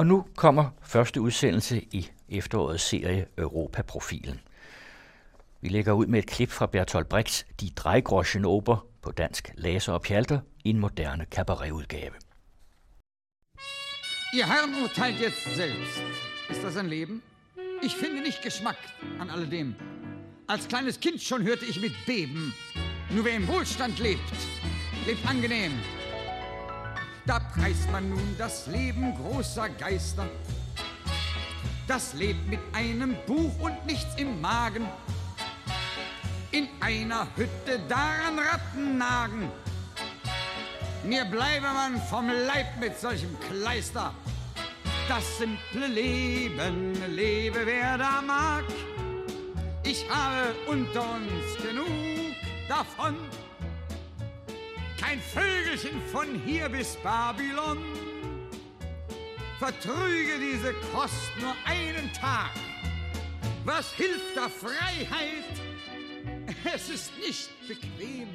Og nu kommer første udsendelse i efterårets serie Europa-profilen. Vi lægger ud med et klip fra Bertolt Brechts De Dreigroschen Oper på dansk Laser og Pjalter i en moderne cabaretudgave. Ihr Herren urteilt jetzt selbst. Ist das ein Leben? Ich finde nicht Geschmack an alledem. Als kleines Kind schon hörte ich mit Beben. Nur wer im Wohlstand lebt, lebt angenehm. Da preist man nun das Leben großer Geister. Das lebt mit einem Buch und nichts im Magen. In einer Hütte daran Ratten nagen. Mir bleibe man vom Leib mit solchem Kleister. Das simple Leben lebe wer da mag. Ich habe unter uns genug davon. Ein Vögelchen von hier bis Babylon vertrüge diese Kost nur einen Tag. Was hilft der Freiheit? Es ist nicht bequem.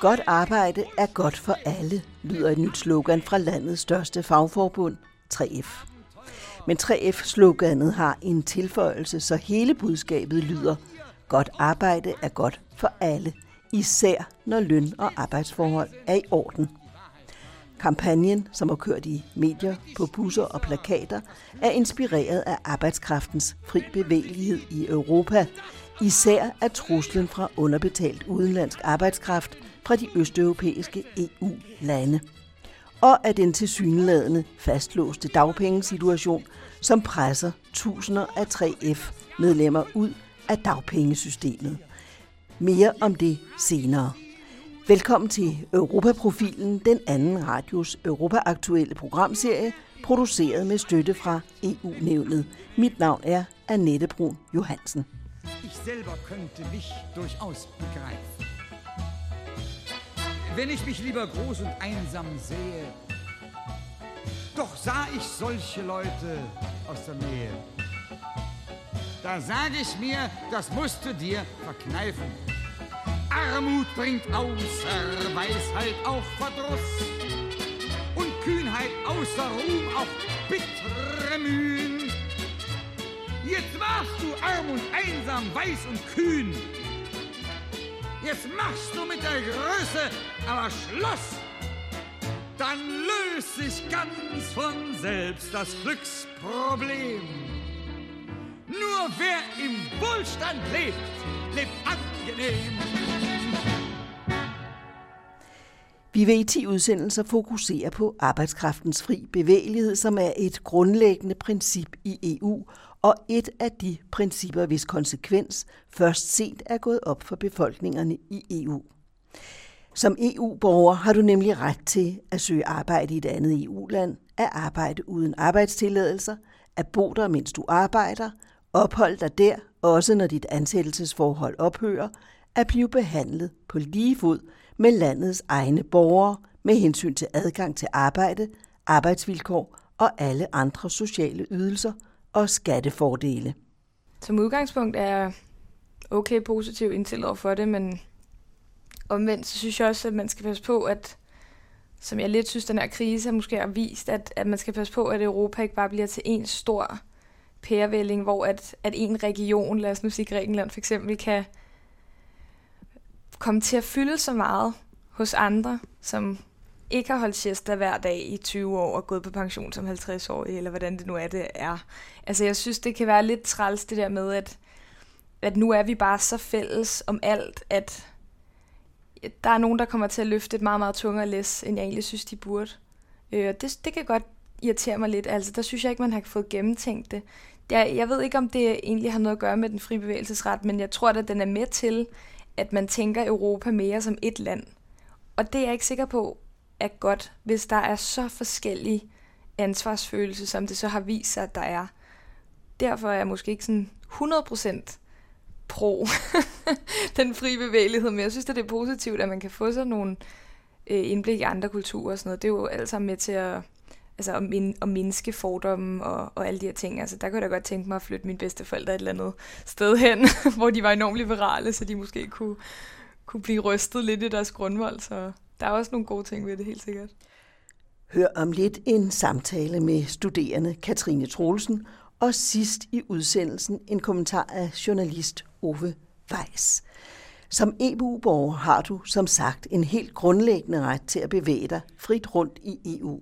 Godt arbejde er godt for alle, lyder et nyt slogan fra landets største fagforbund, 3F. Men 3F-sloganet har en tilføjelse, så hele budskabet lyder, godt arbejde er godt for alle, især når løn- og arbejdsforhold er i orden. Kampagnen, som har kørt i medier, på busser og plakater, er inspireret af arbejdskraftens fri bevægelighed i Europa, især af truslen fra underbetalt udenlandsk arbejdskraft fra de østeuropæiske EU-lande og af den tilsyneladende fastlåste dagpengesituation, som presser tusinder af 3F-medlemmer ud af dagpengesystemet. Mere om det senere. Velkommen til Europaprofilen, den anden radios Europa-aktuelle programserie, produceret med støtte fra EU-nævnet. Mit navn er Annette Brun Johansen. Ich selber könnte mich durchaus begreifen. Wenn ich mich lieber groß und einsam sehe, doch sah ich solche Leute aus der Nähe. Da sage ich mir, das musst du dir verkneifen. Armut bringt außer Weisheit auch Verdruss und Kühnheit außer Ruhm auch bittere Mühen. Jetzt warst du arm und einsam, weiß und kühn. Jetzt machst du mit der Größe aber Schluss. Dann löst sich ganz von selbst das Glücksproblem. Nur wer im Wohlstand lebt, lebt angenehm. Vi vil i 10 udsendelser fokusere på arbejdskraftens fri bevægelighed, som er et grundlæggende princip i EU, og et af de principper, hvis konsekvens først sent er gået op for befolkningerne i EU. Som EU-borger har du nemlig ret til at søge arbejde i et andet EU-land, at arbejde uden arbejdstilladelser, at bo der, mens du arbejder, opholde dig der, også når dit ansættelsesforhold ophører, at blive behandlet på lige fod med landets egne borgere med hensyn til adgang til arbejde, arbejdsvilkår og alle andre sociale ydelser og skattefordele. Som udgangspunkt er jeg okay positiv indstillet over for det, men omvendt så synes jeg også, at man skal passe på, at som jeg lidt synes, den her krise måske har vist, at, at man skal passe på, at Europa ikke bare bliver til en stor pærevælling, hvor at, at en region, lad os nu sige Grækenland for eksempel, kan komme til at fylde så meget hos andre, som ikke har holdt siesta hver dag i 20 år og gået på pension som 50 år eller hvordan det nu er, det er. Altså jeg synes, det kan være lidt træls det der med, at, at nu er vi bare så fælles om alt, at der er nogen, der kommer til at løfte et meget, meget tungere læs, end jeg egentlig synes, de burde. Øh, det, det kan godt irritere mig lidt. Altså, der synes jeg ikke, man har fået gennemtænkt det. Jeg, jeg ved ikke, om det egentlig har noget at gøre med den frie bevægelsesret, men jeg tror, at den er med til, at man tænker Europa mere som et land. Og det er jeg ikke sikker på er godt, hvis der er så forskellige ansvarsfølelse, som det så har vist sig, at der er. Derfor er jeg måske ikke sådan 100% pro den frie bevægelighed, men jeg synes, at det er positivt, at man kan få sådan nogle øh, indblik i andre kulturer og sådan noget. Det er jo alt sammen med til at, altså at, min, at mindske fordomme og, og alle de her ting. Altså, der kunne jeg da godt tænke mig at flytte mine bedsteforældre et eller andet sted hen, hvor de var enormt liberale, så de måske kunne, kunne blive rystet lidt i deres grundvold. Så der er også nogle gode ting ved det, helt sikkert. Hør om lidt en samtale med studerende Katrine Troelsen, og sidst i udsendelsen en kommentar af journalist Ove Weiss. Som EU-borger har du som sagt en helt grundlæggende ret til at bevæge dig frit rundt i EU.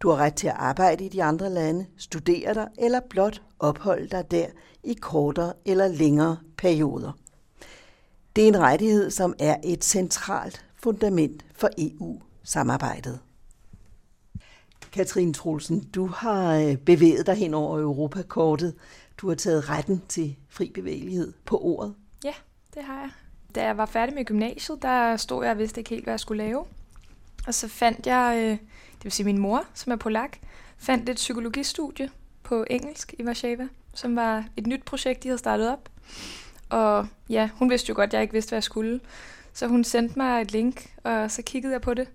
Du har ret til at arbejde i de andre lande, studere dig eller blot opholde dig der i kortere eller længere perioder. Det er en rettighed, som er et centralt fundament for EU-samarbejdet. Katrine Trulsen, du har øh, bevæget dig hen over Europakortet. Du har taget retten til fri bevægelighed på ordet. Ja, det har jeg. Da jeg var færdig med gymnasiet, der stod jeg og vidste ikke helt, hvad jeg skulle lave. Og så fandt jeg, øh, det vil sige min mor, som er polak, fandt et psykologistudie på engelsk i Warszawa, som var et nyt projekt, de havde startet op. Og ja, hun vidste jo godt, at jeg ikke vidste, hvad jeg skulle. Så hun sendte mig et link, og så kiggede jeg på det.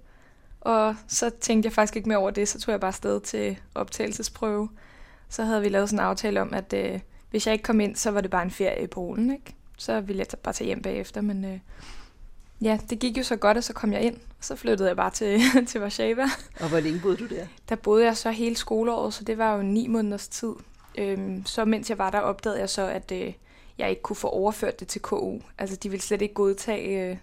Og så tænkte jeg faktisk ikke mere over det, så tog jeg bare sted til optagelsesprøve. Så havde vi lavet sådan en aftale om, at øh, hvis jeg ikke kom ind, så var det bare en ferie i Polen, ikke? Så ville jeg bare tage hjem bagefter, men øh, ja, det gik jo så godt, og så kom jeg ind. Og så flyttede jeg bare til, til Warszawa. Og hvor længe boede du der? Der boede jeg så hele skoleåret, så det var jo ni måneders tid. Øhm, så mens jeg var der, opdagede jeg så, at øh, jeg ikke kunne få overført det til KU. Altså, de ville slet ikke godtage øh,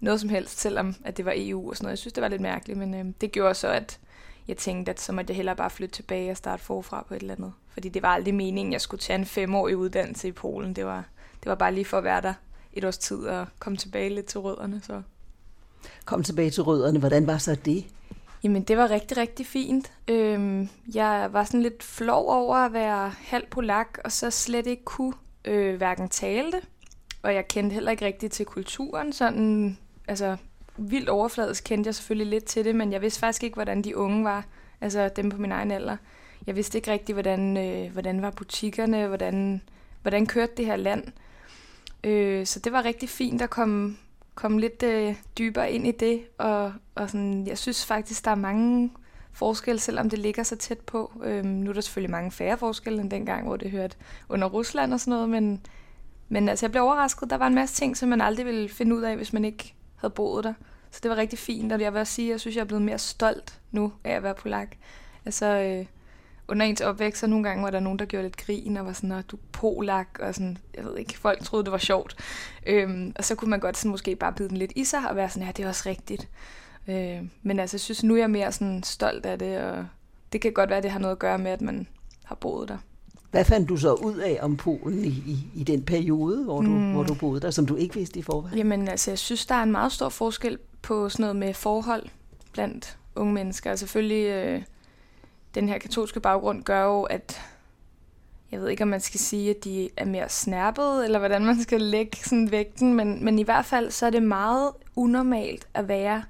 noget som helst, selvom at det var EU og sådan noget. Jeg synes, det var lidt mærkeligt, men øh, det gjorde så, at jeg tænkte, at så måtte jeg hellere bare flytte tilbage og starte forfra på et eller andet. Fordi det var aldrig meningen, at jeg skulle tage en femårig uddannelse i Polen. Det var, det var bare lige for at være der et års tid og komme tilbage lidt til rødderne. Så. Kom tilbage til rødderne. Hvordan var så det? Jamen, det var rigtig, rigtig fint. Øhm, jeg var sådan lidt flov over at være halv polak, og så slet ikke kunne øh, hverken tale det, og jeg kendte heller ikke rigtig til kulturen. Sådan, altså, vildt overfladisk kendte jeg selvfølgelig lidt til det, men jeg vidste faktisk ikke, hvordan de unge var, altså dem på min egen alder. Jeg vidste ikke rigtig, hvordan, øh, hvordan var butikkerne, hvordan, hvordan kørte det her land. Øh, så det var rigtig fint at komme, komme lidt øh, dybere ind i det, og, og sådan, jeg synes faktisk, der er mange forskelle, selvom det ligger så tæt på. Øh, nu er der selvfølgelig mange færre forskelle end dengang, hvor det hørte under Rusland og sådan noget, men, men altså, jeg blev overrasket. Der var en masse ting, som man aldrig ville finde ud af, hvis man ikke havde boet der. Så det var rigtig fint, og jeg vil også sige, at jeg synes, jeg er blevet mere stolt nu af at være polak. Altså, øh, under ens opvækst, så nogle gange var der nogen, der gjorde lidt grin, og var sådan, at du polak, og sådan, jeg ved ikke, folk troede, det var sjovt. Øhm, og så kunne man godt sådan, måske bare bide den lidt i sig, og være sådan, ja, det er også rigtigt. Øh, men altså, jeg synes, nu er jeg mere sådan stolt af det, og det kan godt være, det har noget at gøre med, at man har boet der. Hvad fandt du så ud af om Polen i, i, i den periode, hvor du, mm. hvor du boede der, som du ikke vidste i forvejen? Jamen altså, jeg synes, der er en meget stor forskel på sådan noget med forhold blandt unge mennesker. Og selvfølgelig, øh, den her katolske baggrund gør jo, at jeg ved ikke, om man skal sige, at de er mere snærpet, eller hvordan man skal lægge sådan vægten, men, men i hvert fald så er det meget unormalt at være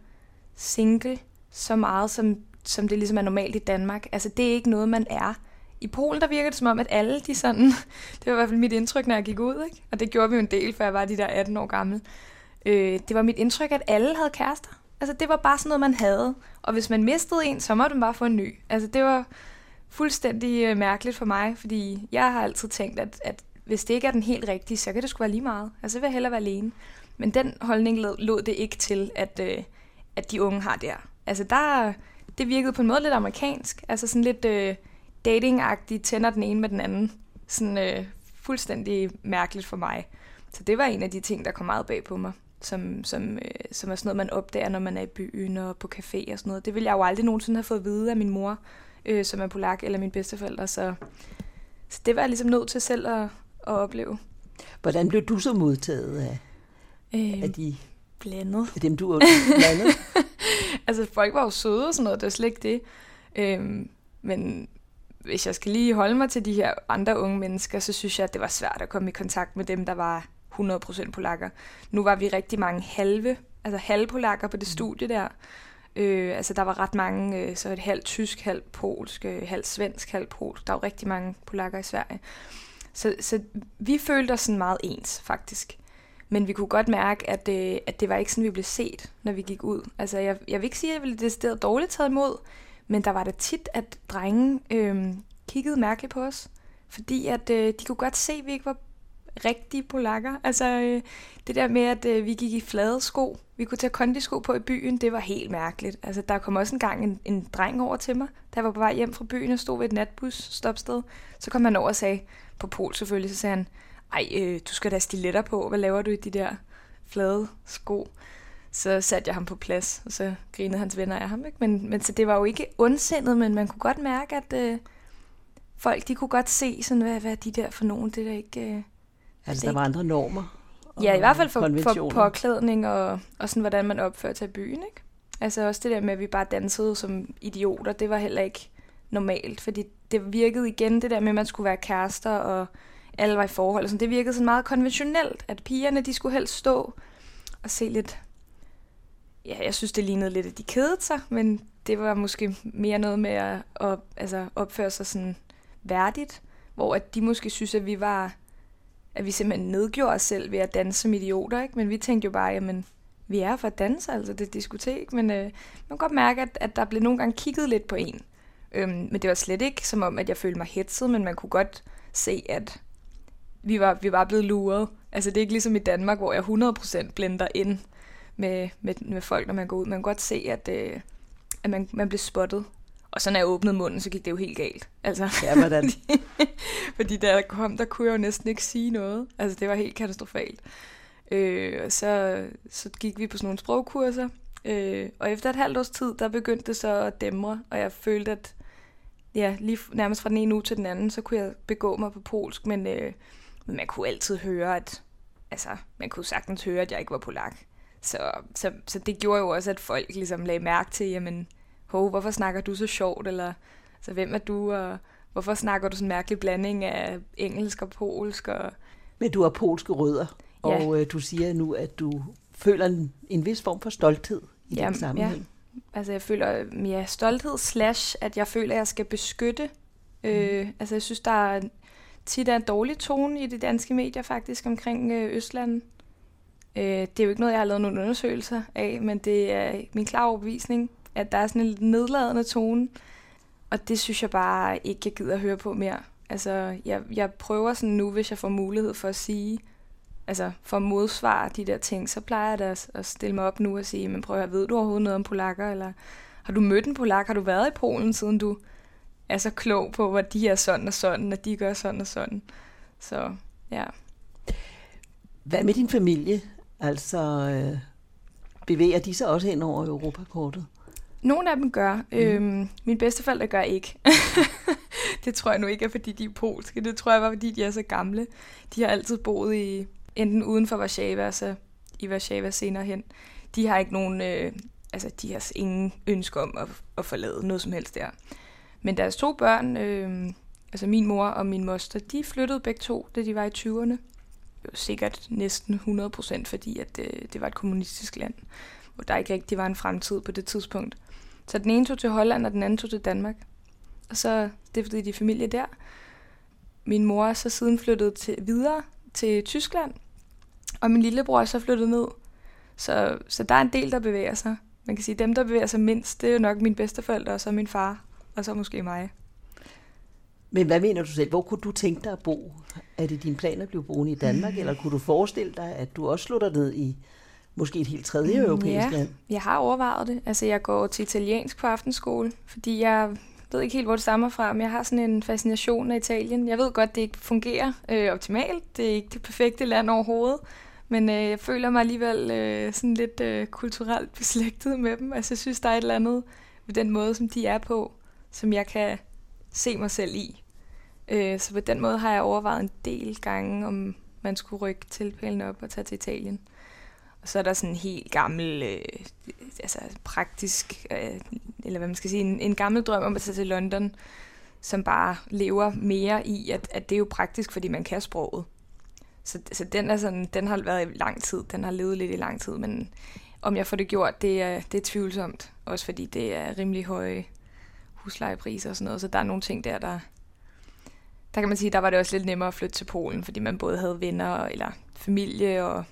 single så meget, som, som det ligesom er normalt i Danmark. Altså, det er ikke noget, man er. I Polen, der virker det som om, at alle de sådan... Det var i hvert fald mit indtryk, når jeg gik ud, ikke? Og det gjorde vi jo en del, før jeg var de der 18 år gammel. Øh, det var mit indtryk, at alle havde kærester. Altså, det var bare sådan noget, man havde. Og hvis man mistede en, så måtte man bare få en ny. Altså, det var fuldstændig øh, mærkeligt for mig, fordi jeg har altid tænkt, at, at hvis det ikke er den helt rigtige, så kan det sgu være lige meget. Altså, så vil jeg hellere være alene. Men den holdning lod det ikke til, at, øh, at de unge har der. Altså der, det virkede på en måde lidt amerikansk. Altså sådan lidt øh, dating-agtigt, tænder den ene med den anden. Sådan øh, fuldstændig mærkeligt for mig. Så det var en af de ting, der kom meget bag på mig. Som, som, øh, som er sådan noget, man opdager, når man er i byen og på café og sådan noget. Det ville jeg jo aldrig nogensinde have fået at vide af min mor, øh, som er polak, eller min bedsteforældre. Så, så det var jeg ligesom nødt til selv at, at opleve. Hvordan blev du så modtaget af, øh, af de blandet. Af dem, du er blandet? altså, folk var jo søde og sådan noget, det er slet ikke det. Øhm, men hvis jeg skal lige holde mig til de her andre unge mennesker, så synes jeg, at det var svært at komme i kontakt med dem, der var 100% polakker. Nu var vi rigtig mange halve, altså halvpolakker på det mm. studie der. Øh, altså der var ret mange, øh, så et halvt tysk, halvt polsk, øh, halvt svensk, halvt polsk. Der var rigtig mange polakker i Sverige. Så, så vi følte os sådan meget ens, faktisk. Men vi kunne godt mærke, at, øh, at det var ikke sådan, vi blev set, når vi gik ud. Altså, jeg, jeg vil ikke sige, at jeg ville det dårligt taget imod, men der var da tit, at drengen øh, kiggede mærkeligt på os. Fordi at øh, de kunne godt se, at vi ikke var rigtige polakker. Altså øh, det der med, at øh, vi gik i flade sko, vi kunne tage kondisko på i byen, det var helt mærkeligt. Altså der kom også engang en, en dreng over til mig, der var på vej hjem fra byen og stod ved et natbus stopsted. Så kom han over og sagde, på pol selvfølgelig, så sagde han, ej, øh, du skal da stiletter på, hvad laver du i de der flade sko? Så satte jeg ham på plads, og så grinede hans venner af ham. Ikke? Men, men så det var jo ikke ondsindet, men man kunne godt mærke, at øh, folk de kunne godt se, sådan, hvad, hvad er de der for nogen, det der ikke... Øh, Altså, der var andre normer? Ja, i hvert fald for, for påklædning og, og sådan, hvordan man opførte sig i byen. Ikke? Altså også det der med, at vi bare dansede som idioter, det var heller ikke normalt, fordi det virkede igen det der med, at man skulle være kærester, og alle var i forhold. Og sådan, det virkede sådan meget konventionelt, at pigerne de skulle helst stå og se lidt... Ja, jeg synes, det lignede lidt, at de kedede sig, men det var måske mere noget med at, at altså, opføre sig sådan værdigt, hvor at de måske synes, at vi var at vi simpelthen nedgjorde os selv ved at danse som idioter, ikke? Men vi tænkte jo bare, jamen, vi er for at danse, altså det er diskotek, men øh, man kan godt mærke, at, at der blev nogle gange kigget lidt på en. Øhm, men det var slet ikke som om, at jeg følte mig hetset, men man kunne godt se, at vi var, vi var blevet luret. Altså det er ikke ligesom i Danmark, hvor jeg 100% blender ind med, med, med folk, når man går ud. Man kan godt se, at, øh, at man, man bliver spottet. Og så når jeg åbnede munden, så gik det jo helt galt. Altså, ja, hvordan? fordi da jeg kom, der kunne jeg jo næsten ikke sige noget. Altså det var helt katastrofalt. Øh, og så, så gik vi på sådan nogle sprogkurser. Øh, og efter et halvt års tid, der begyndte det så at dæmre, og jeg følte, at ja, lige nærmest fra den ene uge til den anden, så kunne jeg begå mig på polsk, men, øh, man kunne altid høre, at altså, man kunne sagtens høre, at jeg ikke var polak. Så, så, så det gjorde jo også, at folk ligesom lagde mærke til, jamen, hov, hvorfor snakker du så sjovt, eller altså, hvem er du, og hvorfor snakker du sådan en mærkelig blanding af engelsk og polsk? Og... Men du har polske rødder, ja. og øh, du siger nu, at du føler en, en vis form for stolthed i Jamen, den sammenhæng. Ja. Altså jeg føler mere stolthed slash, at jeg føler, at jeg skal beskytte. Mm. Øh, altså jeg synes, der er tit er en dårlig tone i de danske medier faktisk omkring øh, Østland. Øh, det er jo ikke noget, jeg har lavet nogle undersøgelser af, men det er min klare overbevisning, at der er sådan en lidt nedladende tone. Og det synes jeg bare ikke, jeg gider at høre på mere. Altså, jeg, jeg prøver sådan nu, hvis jeg får mulighed for at sige, altså for at modsvare de der ting, så plejer jeg da at stille mig op nu og sige, men prøv at ved du overhovedet noget om polakker, eller har du mødt en polak, har du været i Polen, siden du er så klog på, hvor de er sådan og sådan, og de gør sådan og sådan. Så ja. Hvad med din familie? Altså, øh, bevæger de sig også hen over Europakortet? Nogle af dem gør. Mm. Øhm, mine bedsteforældre gør ikke. det tror jeg nu ikke er, fordi de er polske. Det tror jeg var, fordi de er så gamle. De har altid boet i enten uden for Warszawa, altså i Warszawa senere hen. De har ikke nogen, øh, altså de har ingen ønske om at, at forlade noget som helst der. Men deres to børn, øh, altså min mor og min moster, de flyttede begge to, da de var i 20'erne. Det var sikkert næsten 100 procent, fordi at, øh, det var et kommunistisk land, hvor der ikke rigtig var en fremtid på det tidspunkt. Så den ene tog til Holland, og den anden tog til Danmark. Og så stiftede de familie der. Min mor er så siden flyttet til, videre til Tyskland, og min lillebror er så flyttet ned. Så, så der er en del, der bevæger sig. Man kan sige, at dem, der bevæger sig mindst, det er jo nok mine bedsteforældre, og så min far, og så måske mig. Men hvad mener du selv? Hvor kunne du tænke dig at bo? Er det din plan at blive boende i Danmark, eller kunne du forestille dig, at du også slutter ned i måske et helt tredje mm, europæisk ja, land? jeg har overvejet det. Altså, jeg går til italiensk på aftenskole, fordi jeg ved ikke helt, hvor det stammer fra, men jeg har sådan en fascination af Italien. Jeg ved godt, det ikke fungerer øh, optimalt. Det er ikke det perfekte land overhovedet. Men øh, jeg føler mig alligevel øh, sådan lidt øh, kulturelt beslægtet med dem. Altså, jeg synes, der er et eller andet ved den måde, som de er på, som jeg kan se mig selv i. Øh, så på den måde har jeg overvejet en del gange, om man skulle rykke tilpælen op og tage til Italien. Så er der sådan en helt gammel, øh, altså praktisk, øh, eller hvad man skal sige, en, en gammel drøm om at tage til London, som bare lever mere i, at, at det er jo praktisk, fordi man kan sproget. Så, så den, er sådan, den har været i lang tid, den har levet lidt i lang tid, men om jeg får det gjort, det er, det er tvivlsomt. Også fordi det er rimelig høje huslejepriser og sådan noget, så der er nogle ting der, der... Der kan man sige, der var det også lidt nemmere at flytte til Polen, fordi man både havde venner eller familie, og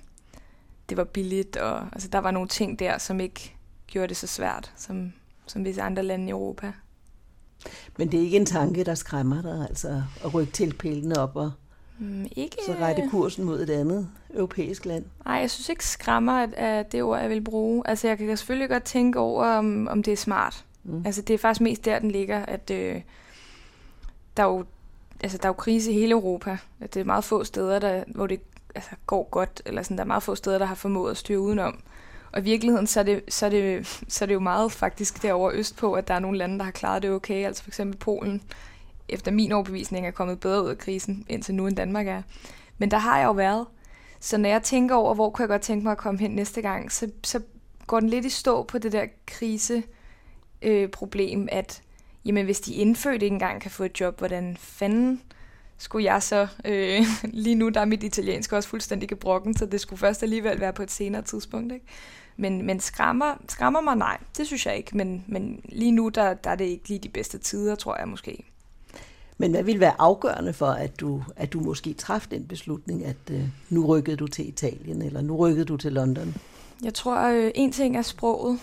det var billigt, og altså, der var nogle ting der, som ikke gjorde det så svært, som, som visse andre lande i Europa. Men det er ikke en tanke, der skræmmer dig, altså at rykke til pillene op og Mm, ikke... Så rette kursen mod et andet europæisk land? Nej, jeg synes ikke skræmmer, at, at det ord, jeg vil bruge. Altså, jeg kan selvfølgelig godt tænke over, om, om det er smart. Mm. Altså, det er faktisk mest der, den ligger, at øh, der, er jo, altså, der er jo krise i hele Europa. Det er meget få steder, der, hvor det altså, går godt, eller sådan, der er meget få steder, der har formået at styre udenom. Og i virkeligheden, så er, det, så, er det, så er det jo meget faktisk derovre øst på, at der er nogle lande, der har klaret det okay. Altså for eksempel Polen, efter min overbevisning, er kommet bedre ud af krisen, indtil nu end Danmark er. Men der har jeg jo været. Så når jeg tænker over, hvor kunne jeg godt tænke mig at komme hen næste gang, så, så går den lidt i stå på det der kriseproblem, øh, at jamen, hvis de indfødte ikke engang kan få et job, hvordan fanden skulle jeg så... Øh, lige nu der er mit italiensk også fuldstændig gebrokken, så det skulle først alligevel være på et senere tidspunkt. Ikke? Men, men skræmmer, skræmmer mig? Nej, det synes jeg ikke. Men, men lige nu, der, der er det ikke lige de bedste tider, tror jeg måske. Men hvad ville være afgørende for, at du, at du måske træffede den beslutning, at øh, nu rykkede du til Italien, eller nu rykkede du til London? Jeg tror, øh, en ting er sproget.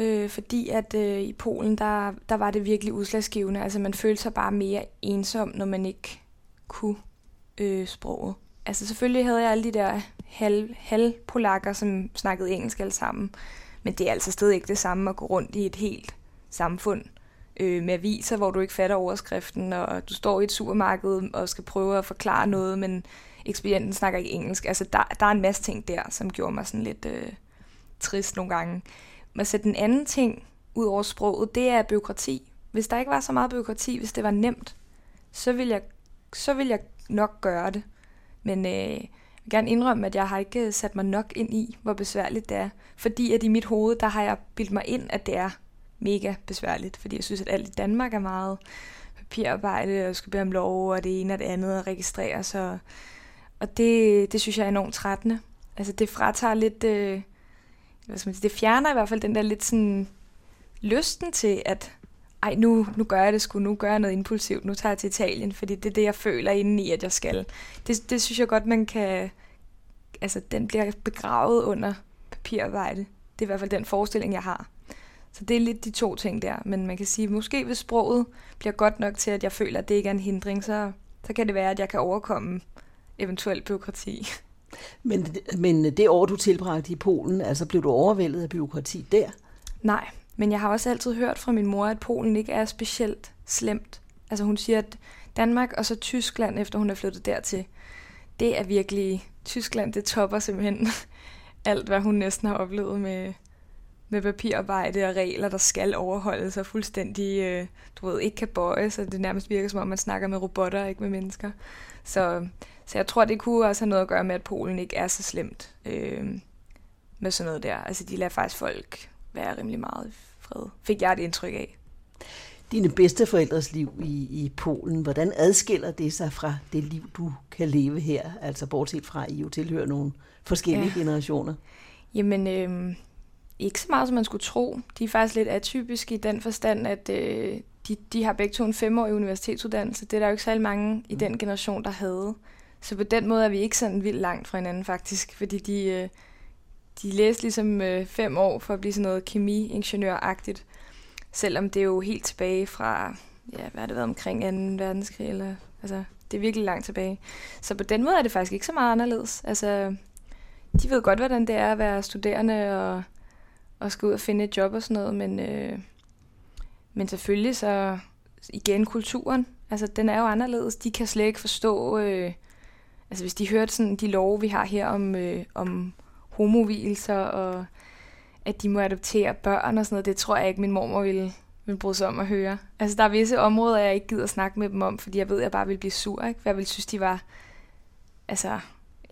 Øh, fordi at øh, i Polen, der, der var det virkelig udslagsgivende. Altså man følte sig bare mere ensom, når man ikke kunne øh, sproget. Altså selvfølgelig havde jeg alle de der halv, halvpolakker, som snakkede engelsk alle sammen. Men det er altså stadig ikke det samme at gå rundt i et helt samfund øh, med aviser, hvor du ikke fatter overskriften, og du står i et supermarked og skal prøve at forklare noget, men ekspedienten snakker ikke engelsk. Altså der, der er en masse ting der, som gjorde mig sådan lidt øh, trist nogle gange. Men så den anden ting, ud over sproget, det er byråkrati. Hvis der ikke var så meget byråkrati, hvis det var nemt, så ville jeg, så vil jeg nok gøre det. Men øh, jeg vil gerne indrømme, at jeg har ikke øh, sat mig nok ind i, hvor besværligt det er. Fordi at i mit hoved, der har jeg bildt mig ind, at det er mega besværligt. Fordi jeg synes, at alt i Danmark er meget papirarbejde, og skal bede om lov, og det ene og det andet, og registrere sig. Og det, det synes jeg er enormt trættende. Altså det fratager lidt, øh, hvad skal man sige, det fjerner i hvert fald den der lidt sådan lysten til, at ej, nu, nu gør jeg det sgu, nu gør jeg noget impulsivt, nu tager jeg til Italien, fordi det er det, jeg føler indeni, at jeg skal. Det, det synes jeg godt, man kan, altså den bliver begravet under papirarbejde. Det er i hvert fald den forestilling, jeg har. Så det er lidt de to ting der, men man kan sige, måske hvis sproget bliver godt nok til, at jeg føler, at det ikke er en hindring, så, så kan det være, at jeg kan overkomme eventuelt byråkrati. Men, men det år, du tilbragte i Polen, altså blev du overvældet af byråkrati der? Nej, men jeg har også altid hørt fra min mor, at Polen ikke er specielt slemt. Altså hun siger, at Danmark og så Tyskland, efter hun er flyttet dertil, det er virkelig... Tyskland, det topper simpelthen alt, hvad hun næsten har oplevet med, med papirarbejde og regler, der skal overholdes og fuldstændig, øh, du ved, ikke kan bøjes, så det nærmest virker som om, man snakker med robotter, ikke med mennesker. Så, så jeg tror, det kunne også have noget at gøre med, at Polen ikke er så slemt øh, med sådan noget der. Altså, de lader faktisk folk være rimelig meget fred. Fik jeg et indtryk af. Dine bedste forældres liv i, i Polen, hvordan adskiller det sig fra det liv, du kan leve her? Altså bortset fra, at I jo tilhører nogle forskellige ja. generationer. Jamen, øh, ikke så meget, som man skulle tro. De er faktisk lidt atypiske i den forstand, at øh, de, de har begge to en femårig universitetsuddannelse. Det er der jo ikke særlig mange i den generation, der havde. Så på den måde er vi ikke sådan vildt langt fra hinanden faktisk, fordi de, øh, de læste ligesom øh, fem år for at blive sådan noget kemi-ingeniøragtigt, Selvom det er jo helt tilbage fra, ja, hvad har det været omkring 2. verdenskrig, eller, altså, det er virkelig langt tilbage. Så på den måde er det faktisk ikke så meget anderledes. Altså, de ved godt, hvordan det er at være studerende og, og skal ud og finde et job og sådan noget, men, øh, men selvfølgelig så igen kulturen, altså den er jo anderledes. De kan slet ikke forstå, øh, altså hvis de hørte sådan de love, vi har her om, øh, om homovilser, og at de må adoptere børn og sådan noget, det tror jeg ikke, min mormor ville, ville bryde sig om at høre. Altså, der er visse områder, jeg ikke gider at snakke med dem om, fordi jeg ved, at jeg bare vil blive sur, ikke? For jeg vil synes, de var, altså,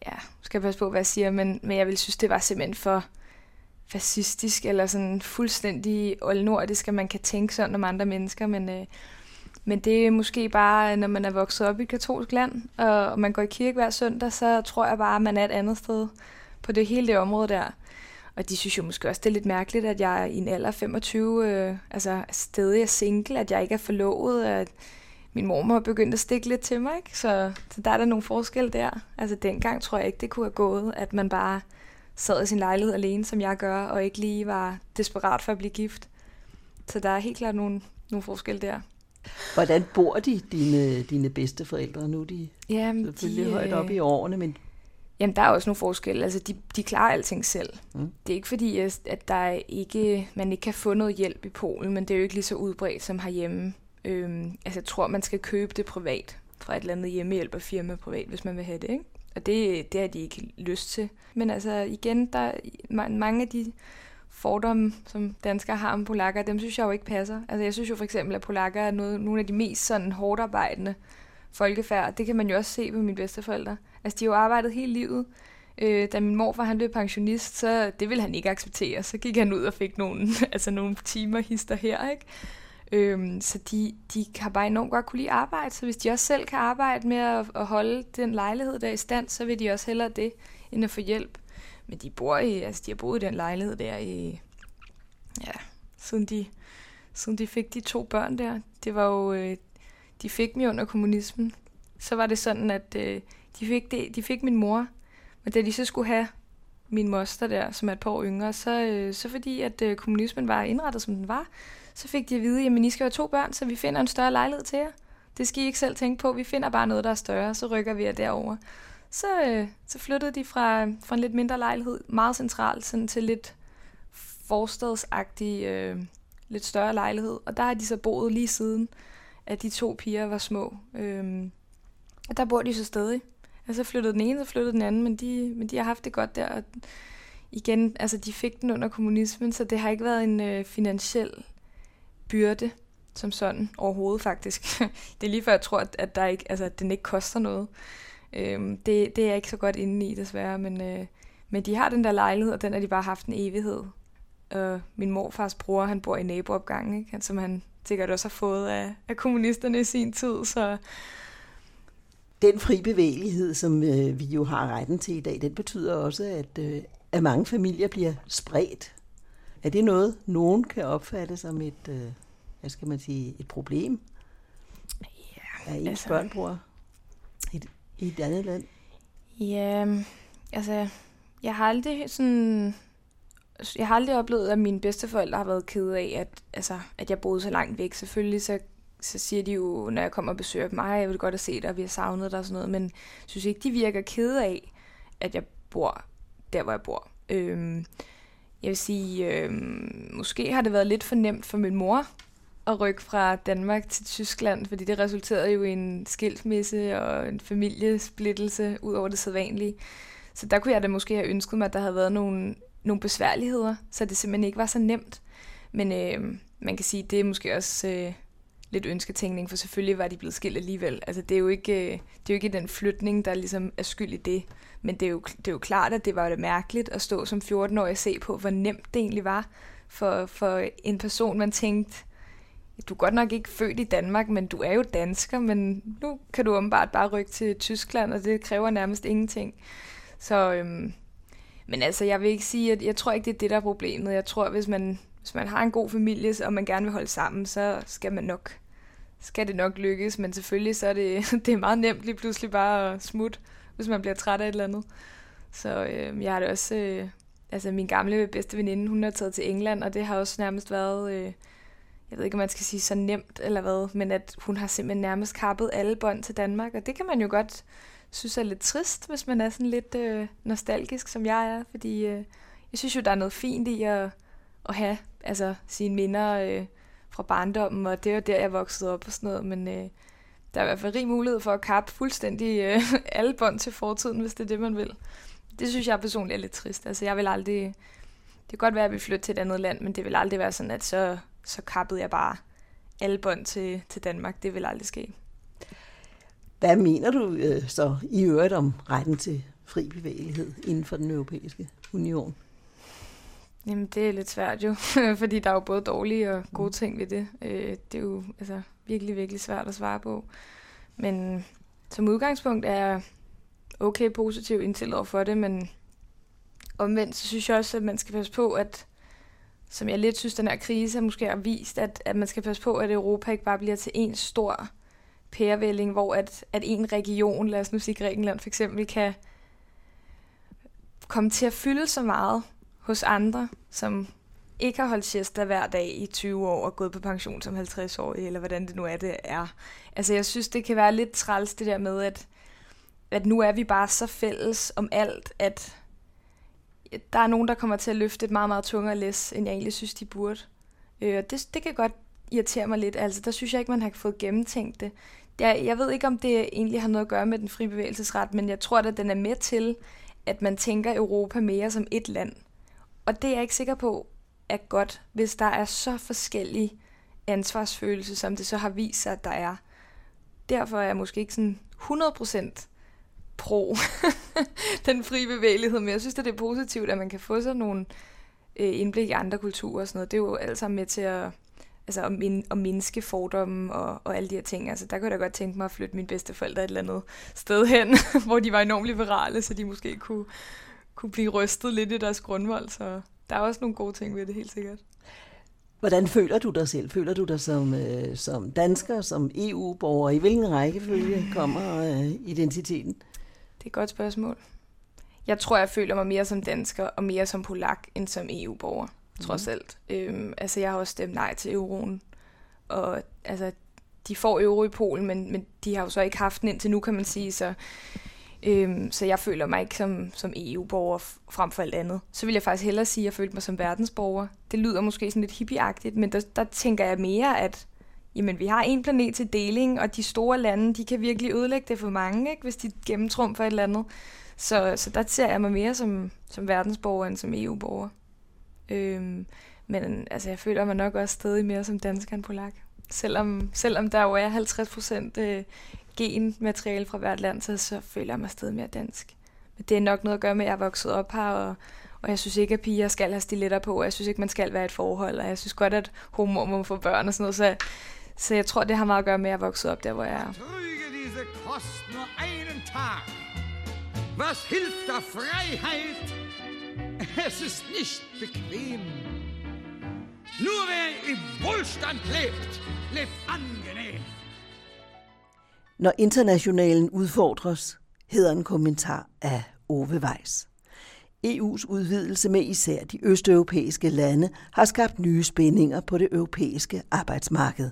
ja, skal jeg passe på, hvad jeg siger, men, men jeg vil synes, det var simpelthen for fascistisk, eller sådan fuldstændig oldnordisk, at man kan tænke sådan om andre mennesker, men, øh, men det er måske bare, når man er vokset op i et katolsk land, og man går i kirke hver søndag, så tror jeg bare, at man er et andet sted på det hele det område der. Og de synes jo måske også, det er lidt mærkeligt, at jeg i en alder 25, øh, altså stadig er single, at jeg ikke er forlovet, at min mor har begyndt at stikke lidt til mig, ikke? Så, så der er der nogle forskel der. Altså dengang tror jeg ikke, det kunne have gået, at man bare sad i sin lejlighed alene, som jeg gør, og ikke lige var desperat for at blive gift. Så der er helt klart nogle, nogle forskel der. Hvordan bor de, dine, dine bedste forældre nu? De Ja, selvfølgelig de, højt op i årene, men Jamen, der er også nogle forskelle. Altså, de, de klarer alting selv. Mm. Det er ikke fordi, at der er ikke, man ikke kan få noget hjælp i Polen, men det er jo ikke lige så udbredt som herhjemme. Øhm, altså, jeg tror, man skal købe det privat fra et eller andet hjemmehjælperfirma privat, hvis man vil have det, ikke? Og det, det har de ikke lyst til. Men altså, igen, der mange af de fordomme, som danskere har om polakker, dem synes jeg jo ikke passer. Altså, jeg synes jo for eksempel, at polakker er noget, nogle af de mest sådan hårdt arbejdende folkefærd. Det kan man jo også se på mine bedsteforældre. Altså, de har jo arbejdet hele livet. Øh, da min morfar han blev pensionist, så det ville han ikke acceptere. Så gik han ud og fik nogle, altså nogle timer hister her, ikke? Øhm, så de, de har bare enormt godt kunne lide arbejde, så hvis de også selv kan arbejde med at, at holde den lejlighed der i stand, så vil de også hellere det, end at få hjælp. Men de bor i, altså de har boet i den lejlighed der i, ja, siden de, siden de fik de to børn der. Det var jo, øh, de fik dem under kommunismen. Så var det sådan, at øh, de, fik det, de fik min mor, men da de så skulle have min moster der, som er et par år yngre, så, øh, så fordi at øh, kommunismen var indrettet, som den var, så fik de at vide, at I skal have to børn, så vi finder en større lejlighed til jer. Det skal I ikke selv tænke på. Vi finder bare noget, der er større, så rykker vi jer derover. Så, øh, så flyttede de fra, fra en lidt mindre lejlighed, meget centralt, sådan til lidt forstadsagtig, øh, lidt større lejlighed. Og der har de så boet lige siden, at de to piger var små. Øh, og der bor de så stadig. Altså flyttede den ene, så flyttede den anden, men de, men de har haft det godt der. Og igen, altså de fik den under kommunismen, så det har ikke været en øh, finansiel byrde som sådan overhovedet faktisk. det er lige før jeg tror, at, at, der ikke, altså, at den ikke koster noget. Øhm, det, det er jeg ikke så godt inde i desværre, men, øh, men de har den der lejlighed, og den har de bare haft en evighed. Øh, min morfars bror, han bor i naboopgangen, ikke? som han sikkert også har fået af, af kommunisterne i sin tid, så den fri bevægelighed, som øh, vi jo har retten til i dag, den betyder også, at, øh, at mange familier bliver spredt. Er det noget, nogen kan opfatte som et, øh, hvad skal man sige, et problem? Ja, er ens altså, børn bor i et, i et andet land? Ja, altså, jeg har aldrig sådan... Jeg har aldrig oplevet, at mine bedsteforældre har været kede af, at, altså, at jeg boede så langt væk. Selvfølgelig så så siger de jo, når jeg kommer og besøger dem, jeg vil godt have set dig, og vi har savnet dig og sådan noget, men jeg synes ikke, de virker kede af, at jeg bor der, hvor jeg bor. Øhm, jeg vil sige, øhm, måske har det været lidt for nemt for min mor at rykke fra Danmark til Tyskland, fordi det resulterede jo i en skilsmisse og en familiesplittelse ud over det sædvanlige. Så der kunne jeg da måske have ønsket mig, at der havde været nogle, nogle besværligheder, så det simpelthen ikke var så nemt. Men øh, man kan sige, det er måske også øh, lidt ønsketænkning, for selvfølgelig var de blevet skilt alligevel. Altså, det er jo ikke, øh, det er jo ikke den flytning, der ligesom er skyld i det. Men det er, jo, det er jo klart, at det var det mærkeligt at stå som 14-årig og se på, hvor nemt det egentlig var for, for en person, man tænkte, du er godt nok ikke født i Danmark, men du er jo dansker, men nu kan du åbenbart bare rykke til Tyskland, og det kræver nærmest ingenting. Så, øhm, men altså, jeg vil ikke sige, at jeg tror ikke, det er det, der er problemet. Jeg tror, hvis man, hvis man har en god familie, og man gerne vil holde sammen, så skal man nok skal det nok lykkes, men selvfølgelig så er det, det er meget nemt lige pludselig bare at smutte, hvis man bliver træt af et eller andet. Så øh, jeg har det også, øh, altså min gamle bedste veninde, hun er taget til England, og det har også nærmest været, øh, jeg ved ikke, om man skal sige så nemt eller hvad, men at hun har simpelthen nærmest kappet alle bånd til Danmark, og det kan man jo godt synes er lidt trist, hvis man er sådan lidt øh, nostalgisk, som jeg er, fordi øh, jeg synes jo, der er noget fint i at, at have altså, sine minder øh, fra barndommen, og det var der, jeg voksede op og sådan noget, men øh, der er i hvert fald rig mulighed for at kappe fuldstændig øh, alle bånd til fortiden, hvis det er det, man vil. Det synes jeg personligt er lidt trist. Altså, jeg vil aldrig... Det kan godt være, at vi flytter til et andet land, men det vil aldrig være sådan, at så, så kappede jeg bare alle bånd til, til Danmark. Det vil aldrig ske. Hvad mener du øh, så i øvrigt om retten til fri bevægelighed inden for den europæiske union? Jamen, det er lidt svært jo, fordi der er jo både dårlige og gode mm. ting ved det. Øh, det er jo altså, virkelig, virkelig svært at svare på. Men som udgangspunkt er jeg okay positiv indstillet over for det, men omvendt, så synes jeg også, at man skal passe på, at som jeg lidt synes, den her krise måske har vist, at, at man skal passe på, at Europa ikke bare bliver til en stor pærevælling, hvor at, at en region, lad os nu sige Grækenland for eksempel, kan komme til at fylde så meget, hos andre, som ikke har holdt siesta hver dag i 20 år og gået på pension som 50 år, eller hvordan det nu er, det er. Altså jeg synes, det kan være lidt træls det der med, at, at nu er vi bare så fælles om alt, at der er nogen, der kommer til at løfte et meget, meget tungere læs, end jeg egentlig synes, de burde. Øh, det, det kan godt irritere mig lidt. Altså, der synes jeg ikke, man har fået gennemtænkt det. Jeg, jeg ved ikke, om det egentlig har noget at gøre med den frie bevægelsesret, men jeg tror, at den er med til, at man tænker Europa mere som et land. Og det er jeg ikke sikker på er godt, hvis der er så forskellige ansvarsfølelse, som det så har vist sig, at der er. Derfor er jeg måske ikke sådan 100% pro den frie bevægelighed, men jeg synes, at det er positivt, at man kan få sådan nogle øh, indblik i andre kulturer og sådan noget. Det er jo alt sammen med til at, altså, at, min, at mindske fordomme og, og alle de her ting. Altså, der kunne jeg da godt tænke mig at flytte mine bedsteforældre et eller andet sted hen, hvor de var enormt liberale, så de måske kunne, kunne blive rystet lidt i deres grundvold. Så der er også nogle gode ting ved det, helt sikkert. Hvordan føler du dig selv? Føler du dig som, øh, som dansker, som EU-borger? I hvilken rækkefølge kommer øh, identiteten? Det er et godt spørgsmål. Jeg tror, jeg føler mig mere som dansker og mere som polak end som EU-borger, mm. trods alt. Øhm, altså, jeg har også stemt nej til euroen. Og altså, de får euro i Polen, men, men de har jo så ikke haft den indtil nu, kan man sige. Så Øhm, så jeg føler mig ikke som, som EU-borger frem for alt andet. Så vil jeg faktisk hellere sige, at jeg følte mig som verdensborger. Det lyder måske sådan lidt hippieagtigt, men der, der tænker jeg mere, at jamen, vi har en planet til deling, og de store lande, de kan virkelig ødelægge det for mange, ikke, hvis de gennemtrumfer et eller andet. Så, så der ser jeg mig mere som, som verdensborger end som EU-borger. Øhm, men altså, jeg føler mig nok også stadig mere som dansker end polak. Selvom, selvom der jo er 50 procent øh, genmateriale fra hvert land, så, så føler jeg mig stadig mere dansk. Men det er nok noget at gøre med, at jeg er vokset op her, og, og jeg synes ikke, at piger skal have stiletter på, og jeg synes ikke, man skal være et forhold, og jeg synes godt, at homo må få børn og sådan noget, så, så jeg tror, det har meget at gøre med, at jeg er vokset op der, hvor jeg er. Trüge diese nur einen Tag. Was hilft der Freiheit? Es ist nicht bequem. Nur wer im Wohlstand lebt, lebt angenehm. Når internationalen udfordres, hedder en kommentar af Ove Weiss. EU's udvidelse med især de østeuropæiske lande har skabt nye spændinger på det europæiske arbejdsmarked.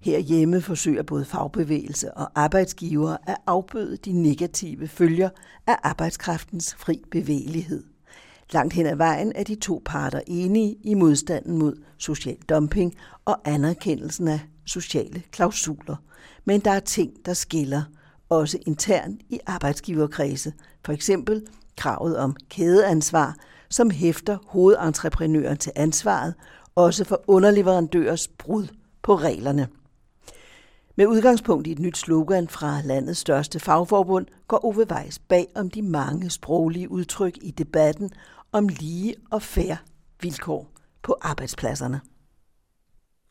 Herhjemme forsøger både fagbevægelse og arbejdsgivere at afbøde de negative følger af arbejdskraftens fri bevægelighed. Langt hen ad vejen er de to parter enige i modstanden mod social dumping og anerkendelsen af sociale klausuler. Men der er ting, der skiller, også internt i arbejdsgiverkredse. For eksempel kravet om kædeansvar, som hæfter hovedentreprenøren til ansvaret, også for underleverandørers brud på reglerne. Med udgangspunkt i et nyt slogan fra landets største fagforbund går Ove Weiss bag om de mange sproglige udtryk i debatten om lige og færre vilkår på arbejdspladserne.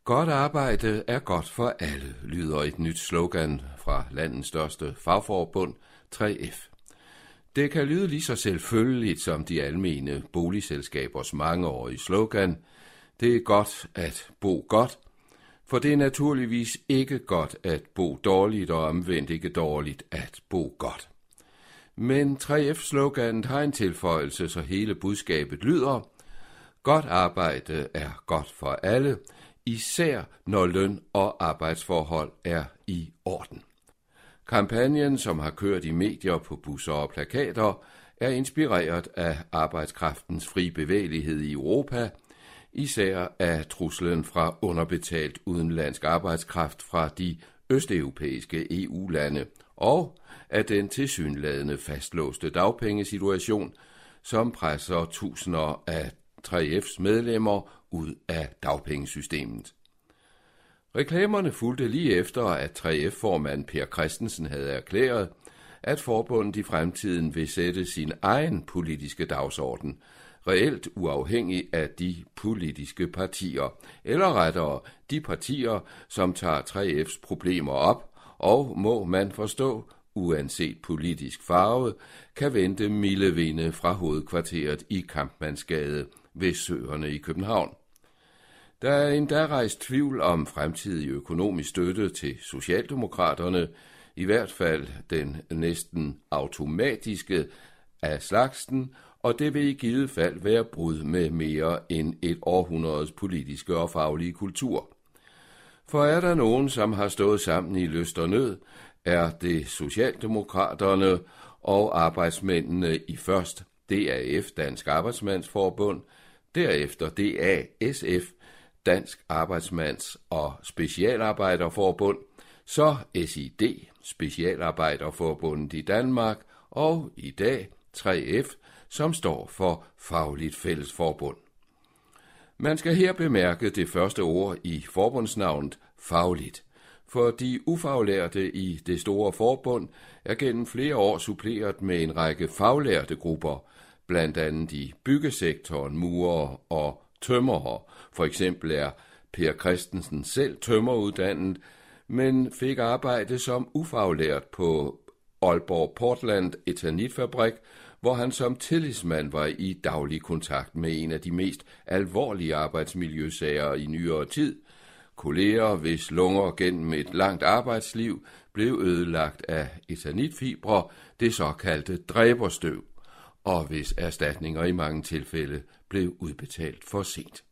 Godt arbejde er godt for alle, lyder et nyt slogan fra landets største fagforbund, 3F. Det kan lyde lige så selvfølgeligt som de almene boligselskabers mangeårige slogan. Det er godt at bo godt, for det er naturligvis ikke godt at bo dårligt og omvendt ikke dårligt at bo godt. Men 3F-sloganet har en tilføjelse, så hele budskabet lyder, Godt arbejde er godt for alle, især når løn og arbejdsforhold er i orden. Kampagnen, som har kørt i medier på busser og plakater, er inspireret af arbejdskraftens fri bevægelighed i Europa, især af truslen fra underbetalt udenlandsk arbejdskraft fra de østeuropæiske EU-lande og af den tilsyneladende fastlåste dagpengesituation, som presser tusinder af 3F's medlemmer ud af dagpengesystemet. Reklamerne fulgte lige efter, at 3F-formand Per Christensen havde erklæret, at forbundet i fremtiden vil sætte sin egen politiske dagsorden, reelt uafhængig af de politiske partier, eller rettere de partier, som tager 3F's problemer op, og må man forstå, uanset politisk farve, kan vente milde vinde fra hovedkvarteret i Kampmannsgade ved Søerne i København. Der er endda rejst tvivl om fremtidig økonomisk støtte til Socialdemokraterne, i hvert fald den næsten automatiske af slagsten, og det vil i givet fald være brud med mere end et århundredes politiske og faglige kultur. For er der nogen, som har stået sammen i lyst og nød, er det Socialdemokraterne og arbejdsmændene i først DAF, Dansk Arbejdsmandsforbund, derefter DASF, Dansk Arbejdsmands- og Specialarbejderforbund, så SID, Specialarbejderforbundet i Danmark, og i dag 3F, som står for Fagligt Fællesforbund. Man skal her bemærke det første ord i forbundsnavnet fagligt, for de ufaglærte i det store forbund er gennem flere år suppleret med en række faglærte grupper, blandt andet i byggesektoren, murer og tømmerere. For eksempel er Per Christensen selv tømmeruddannet, men fik arbejde som ufaglært på Aalborg Portland Eternitfabrik, hvor han som tillidsmand var i daglig kontakt med en af de mest alvorlige arbejdsmiljøsager i nyere tid. Kolleger, hvis lunger gennem et langt arbejdsliv blev ødelagt af etanitfibre, det såkaldte dræberstøv, og hvis erstatninger i mange tilfælde blev udbetalt for sent.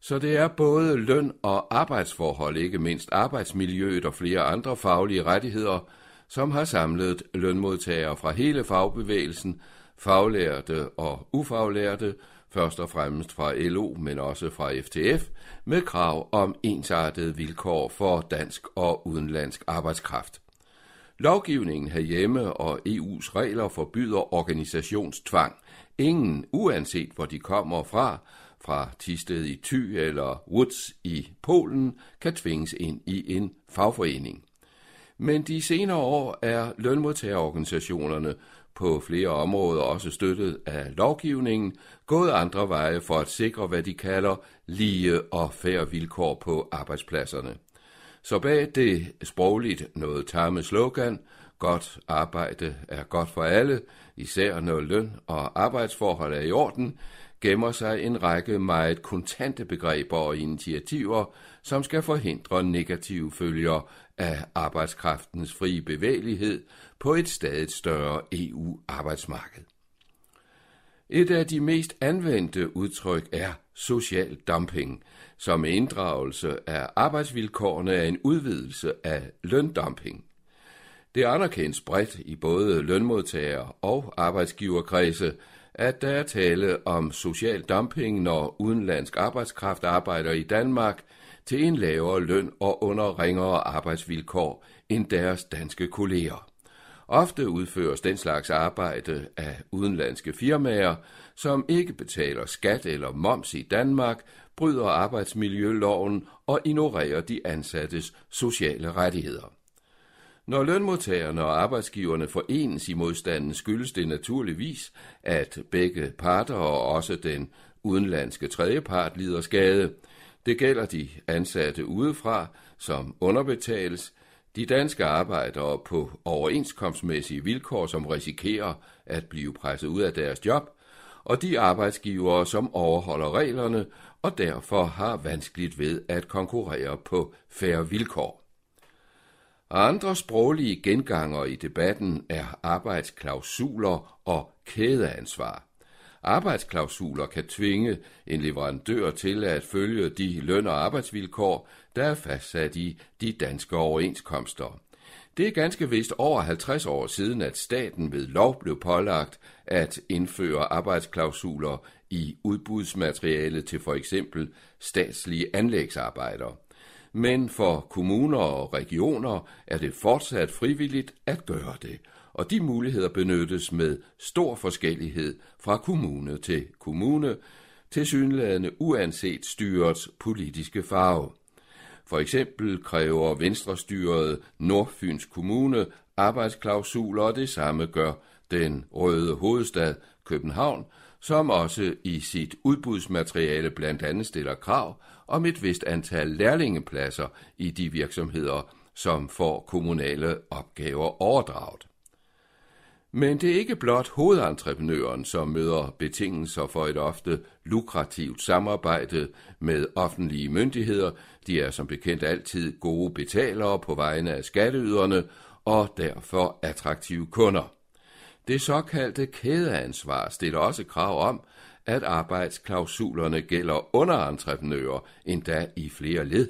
Så det er både løn og arbejdsforhold, ikke mindst arbejdsmiljøet og flere andre faglige rettigheder, som har samlet lønmodtagere fra hele fagbevægelsen, faglærte og ufaglærte, først og fremmest fra LO, men også fra FTF, med krav om ensartede vilkår for dansk og udenlandsk arbejdskraft. Lovgivningen herhjemme og EU's regler forbyder organisationstvang. Ingen, uanset hvor de kommer fra, fra Tisted i Thy eller Woods i Polen, kan tvinges ind i en fagforening. Men de senere år er lønmodtagerorganisationerne på flere områder også støttet af lovgivningen, gået andre veje for at sikre, hvad de kalder lige og færre vilkår på arbejdspladserne. Så bag det sprogligt noget tamme slogan, godt arbejde er godt for alle, især når løn og arbejdsforhold er i orden, gemmer sig en række meget kontante begreber og initiativer, som skal forhindre negative følger af arbejdskraftens frie bevægelighed på et stadig større EU-arbejdsmarked. Et af de mest anvendte udtryk er social dumping, som inddragelse af arbejdsvilkårene er en udvidelse af løndumping. Det anerkendes bredt i både lønmodtager og arbejdsgiverkredse, at der er tale om social dumping, når udenlandsk arbejdskraft arbejder i Danmark til en lavere løn og under ringere arbejdsvilkår end deres danske kolleger. Ofte udføres den slags arbejde af udenlandske firmaer, som ikke betaler skat eller moms i Danmark, bryder arbejdsmiljøloven og ignorerer de ansattes sociale rettigheder. Når lønmodtagerne og arbejdsgiverne forenes i modstanden, skyldes det naturligvis, at begge parter og også den udenlandske tredjepart lider skade. Det gælder de ansatte udefra, som underbetales, de danske arbejdere på overenskomstmæssige vilkår, som risikerer at blive presset ud af deres job, og de arbejdsgivere, som overholder reglerne og derfor har vanskeligt ved at konkurrere på færre vilkår. Andre sproglige genganger i debatten er arbejdsklausuler og kædeansvar. Arbejdsklausuler kan tvinge en leverandør til at følge de løn- og arbejdsvilkår, der er fastsat i de danske overenskomster. Det er ganske vist over 50 år siden, at staten ved lov blev pålagt at indføre arbejdsklausuler i udbudsmateriale til for eksempel statslige anlægsarbejder men for kommuner og regioner er det fortsat frivilligt at gøre det, og de muligheder benyttes med stor forskellighed fra kommune til kommune, tilsyneladende uanset styrets politiske farve. For eksempel kræver venstrestyret Nordfyns Kommune arbejdsklausuler, og det samme gør den røde hovedstad København, som også i sit udbudsmateriale blandt andet stiller krav om et vist antal lærlingepladser i de virksomheder, som får kommunale opgaver overdraget. Men det er ikke blot hovedentreprenøren, som møder betingelser for et ofte lukrativt samarbejde med offentlige myndigheder. De er som bekendt altid gode betalere på vegne af skatteyderne og derfor attraktive kunder. Det såkaldte kædeansvar stiller også krav om, at arbejdsklausulerne gælder underentreprenører, endda i flere led.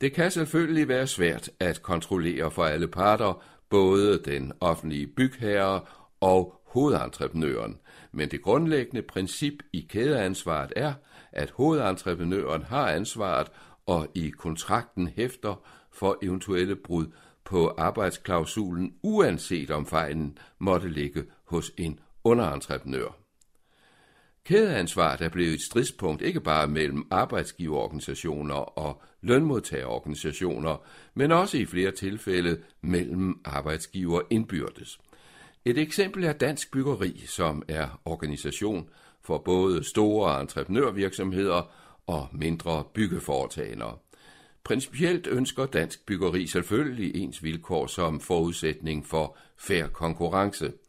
Det kan selvfølgelig være svært at kontrollere for alle parter, både den offentlige bygherre og hovedentreprenøren, men det grundlæggende princip i kædeansvaret er, at hovedentreprenøren har ansvaret og i kontrakten hæfter for eventuelle brud på arbejdsklausulen, uanset om fejlen måtte ligge hos en underentreprenør. Kædeansvar er blevet et stridspunkt ikke bare mellem arbejdsgiverorganisationer og lønmodtagerorganisationer, men også i flere tilfælde mellem arbejdsgiver indbyrdes. Et eksempel er Dansk Byggeri, som er organisation for både store entreprenørvirksomheder og mindre byggeforetagender. Principielt ønsker Dansk Byggeri selvfølgelig ens vilkår som forudsætning for fair konkurrence –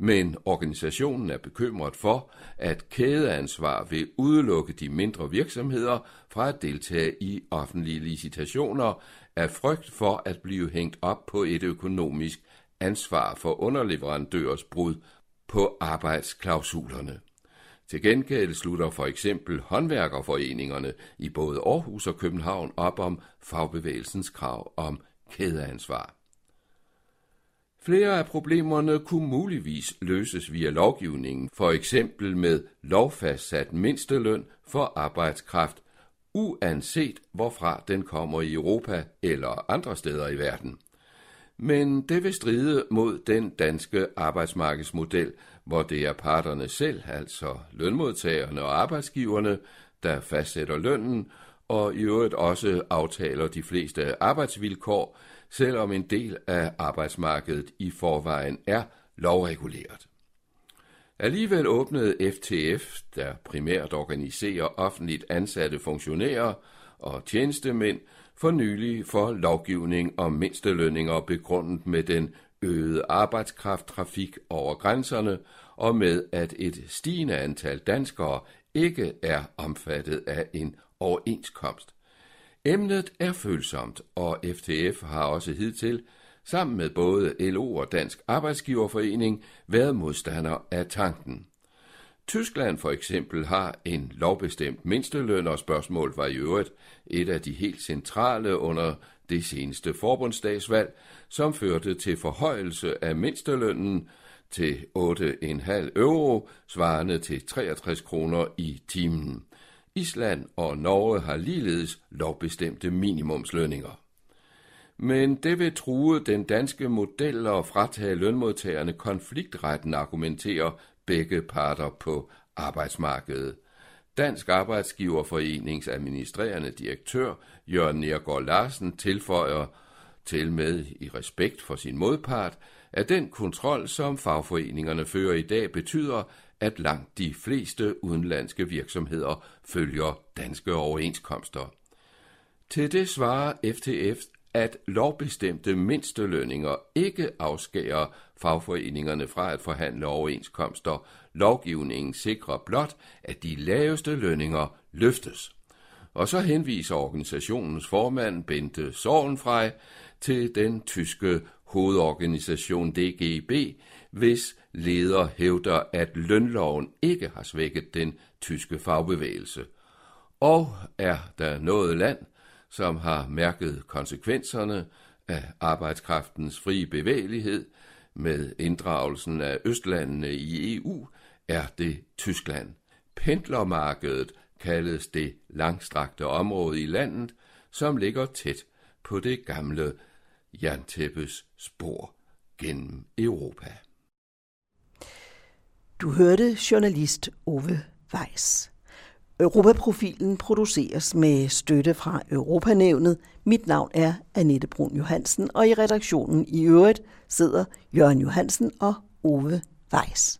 men organisationen er bekymret for, at kædeansvar vil udelukke de mindre virksomheder fra at deltage i offentlige licitationer af frygt for at blive hængt op på et økonomisk ansvar for underleverandørers brud på arbejdsklausulerne. Til gengæld slutter for eksempel håndværkerforeningerne i både Aarhus og København op om fagbevægelsens krav om kædeansvar. Flere af problemerne kunne muligvis løses via lovgivningen, for eksempel med lovfastsat mindsteløn for arbejdskraft, uanset hvorfra den kommer i Europa eller andre steder i verden. Men det vil stride mod den danske arbejdsmarkedsmodel, hvor det er parterne selv, altså lønmodtagerne og arbejdsgiverne, der fastsætter lønnen, og i øvrigt også aftaler de fleste arbejdsvilkår, selvom en del af arbejdsmarkedet i forvejen er lovreguleret. Alligevel åbnede FTF, der primært organiserer offentligt ansatte funktionærer og tjenestemænd, for nylig for lovgivning om mindstelønninger begrundet med den øgede arbejdskrafttrafik over grænserne og med, at et stigende antal danskere ikke er omfattet af en overenskomst. Emnet er følsomt, og FTF har også hidtil, sammen med både LO og Dansk Arbejdsgiverforening, været modstander af tanken. Tyskland for eksempel har en lovbestemt mindsteløn, og spørgsmålet var i øvrigt et af de helt centrale under det seneste forbundsdagsvalg, som førte til forhøjelse af mindstelønnen til 8,5 euro, svarende til 63 kroner i timen. Island og Norge har ligeledes lovbestemte minimumslønninger. Men det vil true den danske model og fratage lønmodtagerne konfliktretten, argumenterer begge parter på arbejdsmarkedet. Dansk Arbejdsgiverforenings administrerende direktør Jørgen Nergård Larsen tilføjer til med i respekt for sin modpart, at den kontrol, som fagforeningerne fører i dag, betyder, at langt de fleste udenlandske virksomheder følger danske overenskomster. Til det svarer FTF, at lovbestemte mindstelønninger ikke afskærer fagforeningerne fra at forhandle overenskomster. Lovgivningen sikrer blot, at de laveste lønninger løftes. Og så henviser organisationens formand Bente Sorgenfrej til den tyske hovedorganisation DGB, hvis leder hævder, at lønloven ikke har svækket den tyske fagbevægelse. Og er der noget land, som har mærket konsekvenserne af arbejdskraftens frie bevægelighed med inddragelsen af Østlandene i EU, er det Tyskland. Pendlermarkedet kaldes det langstrakte område i landet, som ligger tæt på det gamle jerntæppes spor gennem Europa. Du hørte journalist Ove Weiss. Europaprofilen produceres med støtte fra Europanævnet. Mit navn er Annette Brun Johansen, og i redaktionen i øvrigt sidder Jørgen Johansen og Ove Weiss.